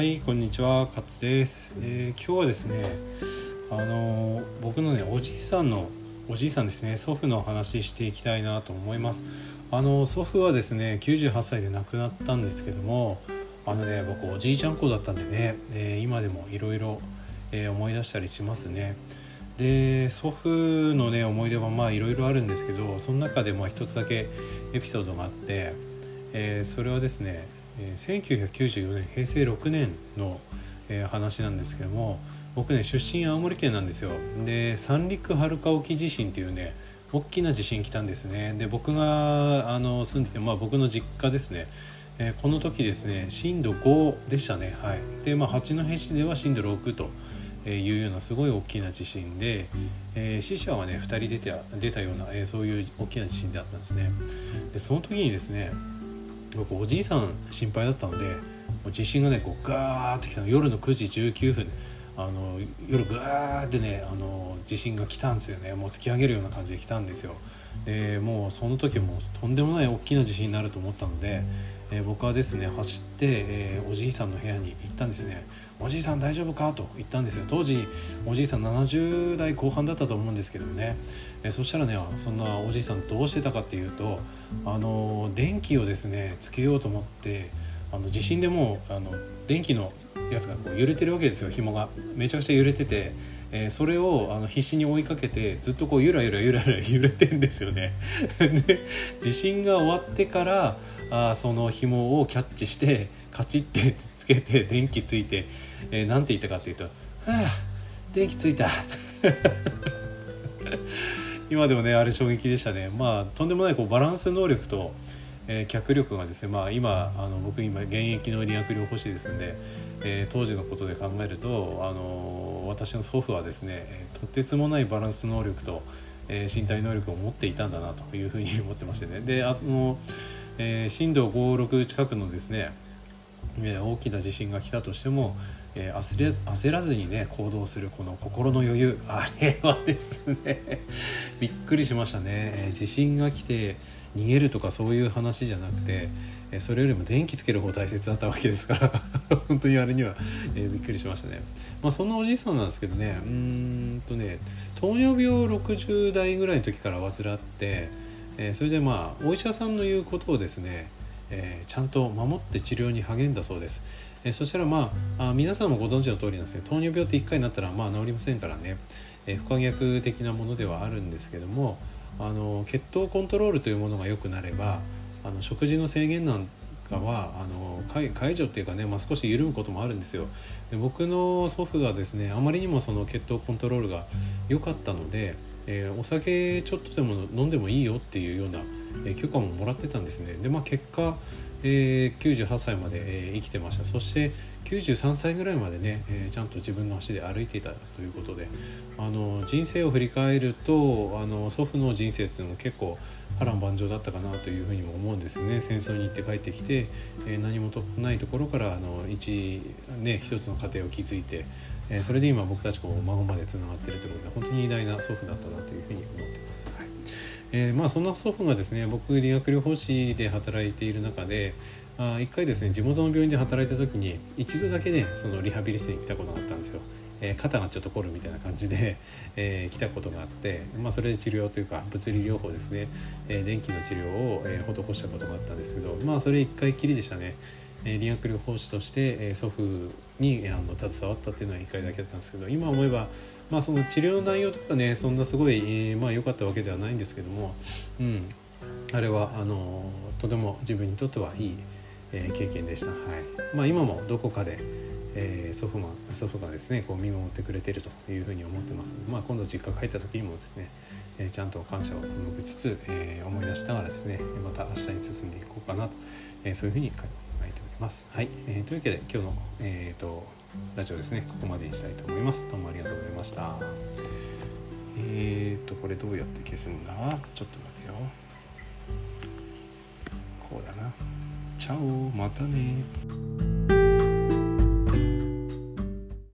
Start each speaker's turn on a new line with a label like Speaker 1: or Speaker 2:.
Speaker 1: はいこんにちは勝です、えー、今日はですねあのー、僕のねおじいさんのおじいさんですね祖父の話していきたいなと思います。あの祖父はですね98歳で亡くなったんですけどもあのね僕おじいちゃん子だったんでね、え、今でもいろいろ思い出したりしますね。で祖父のね思い出はまあいろいろあるんですけどその中でも一つだけエピソードがあって、え、それはですね1994年平成6年の、え話なんですけども僕ね出身青森県なんですよ。で三陸春川沖地震っていうね大きな地震来たんですね。で僕があの住んでて、まあ、僕の実家ですね、えー、この時ですね震度5でしたね。はい。で、まあ、八戸市では震度6というようなすごい大きな地震で、えー、死者はね2人出て出たような、えー、そういう大きな地震であったんですね。でその時にですね僕おじいさん心配だったので地震がねこうガーってきたの。夜の9時19分。あの夜ガーってねあの地震が来たんですよね。もう突き上げるような感じで来たんですよ。でもうその時もとんでもない大きな地震になると思ったので、えー、僕はですね走って、えー、おじいさんの部屋に行ったんですねおじいさん大丈夫か？と言ったんですよ。当時おじいさん70代後半だったと思うんですけどもね、えそしたらねそんなおじいさんどうしてたかっていうとあの電気をですねつけようと思ってあの地震でもうあの電気のやつがこう揺れてるわけですよ。紐が。めちゃくちゃ揺れてて、えー、それをあの必死に追いかけてずっとこうゆらゆらゆらゆら揺れてんですよね。で地震が終わってからあその紐をキャッチして カチッて つけて電気ついてえー、なんて言ったかっていうと「はあ電気ついた」今でもねあれ衝撃でしたね。まあとんでもないこうバランス能力と、えー、脚力がですねまあ今あの僕今現役の理学療法士ですんで、えー、当時のことで考えるとあの私の祖父はですねとてつもないバランス能力と、え、身体能力を持っていたんだなというふうに思ってましてね。であの、えー、震度56近くのですね大きな地震が来たとしても、えー、焦れ焦らずにね行動するこの心の余裕。あれはですね びっくりしましたね、えー、地震が来て逃げるとかそういう話じゃなくて、えー、それよりも電気つける方大切だったわけですから 本当にあれには、えびっくりしましたね。まあそんなおじいさんなんですけどねうんとね糖尿病60代ぐらいの時から患って、えそれでまあお医者さんの言うことをですねえー、ちゃんと守って治療に励んだそうです、えー、そしたらまあ皆さんもご存知の通りなんですね。糖尿病って1回になったらまあ治りませんからね、えー、不可逆的なものではあるんですけどもあの血糖コントロールというものが良くなればあの食事の制限なんかはあの解除っていうかね、まあ、少し緩むこともあるんですよ。で僕の祖父がですねあまりにもその血糖コントロールが良かったので、えー、お酒ちょっとでも飲んでもいいよっていうようなえ許可ももらってたんですね。でまあ結果、えー、98歳まで、えー、生きてました。そして93歳ぐらいまでね、えー、ちゃんと自分の足で歩いていたということであの人生を振り返るとあの祖父の人生っていうのも結構波乱万丈だったかなというふうにも思うんですよね。戦争に行って帰ってきて、え何もないところからあの一,、ね、一つの家庭を築いて、えそれで今僕たちこう孫までつながってるということで本当に偉大な祖父だったなというふうに思ってます。はいえー、まあそんな祖父がですね僕理学療法士で働いている中であ一回ですね地元の病院で働いた時に一度だけねそのリハビリ室に来たことがあったんですよ。えー、肩がちょっと凝るみたいな感じで、えー、来たことがあって、まあ、それで治療というか物理療法ですね、えー、電気の治療を、え施したことがあったんですけどまあそれ一回きりでしたね。え理学療法士として、え祖父にあの携わったっていうのは1回だけだったんですけど今思えば、まあ、その治療の内容とかねそんなすごい、えー、まあ良かったわけではないんですけども、うん、あれはあのとても自分にとってはいい、え、経験でした。はい。まあ、今もどこかでえー、祖父が祖父がですねこう見守ってくれてるというふうに思ってます。まあ、今度実家帰った時にもですね、えー、ちゃんと感謝を述べつつ、えー、思い出しながらですねまた明日に進んでいこうかなと、えそういうふうにます。はい、えー、というわけで今日の、えーと、ラジオですねここまでにしたいと思います。どうもありがとうございました。えーとこれどうやって消すんだ？ちょっと待てよ。こうだな。チャオまたね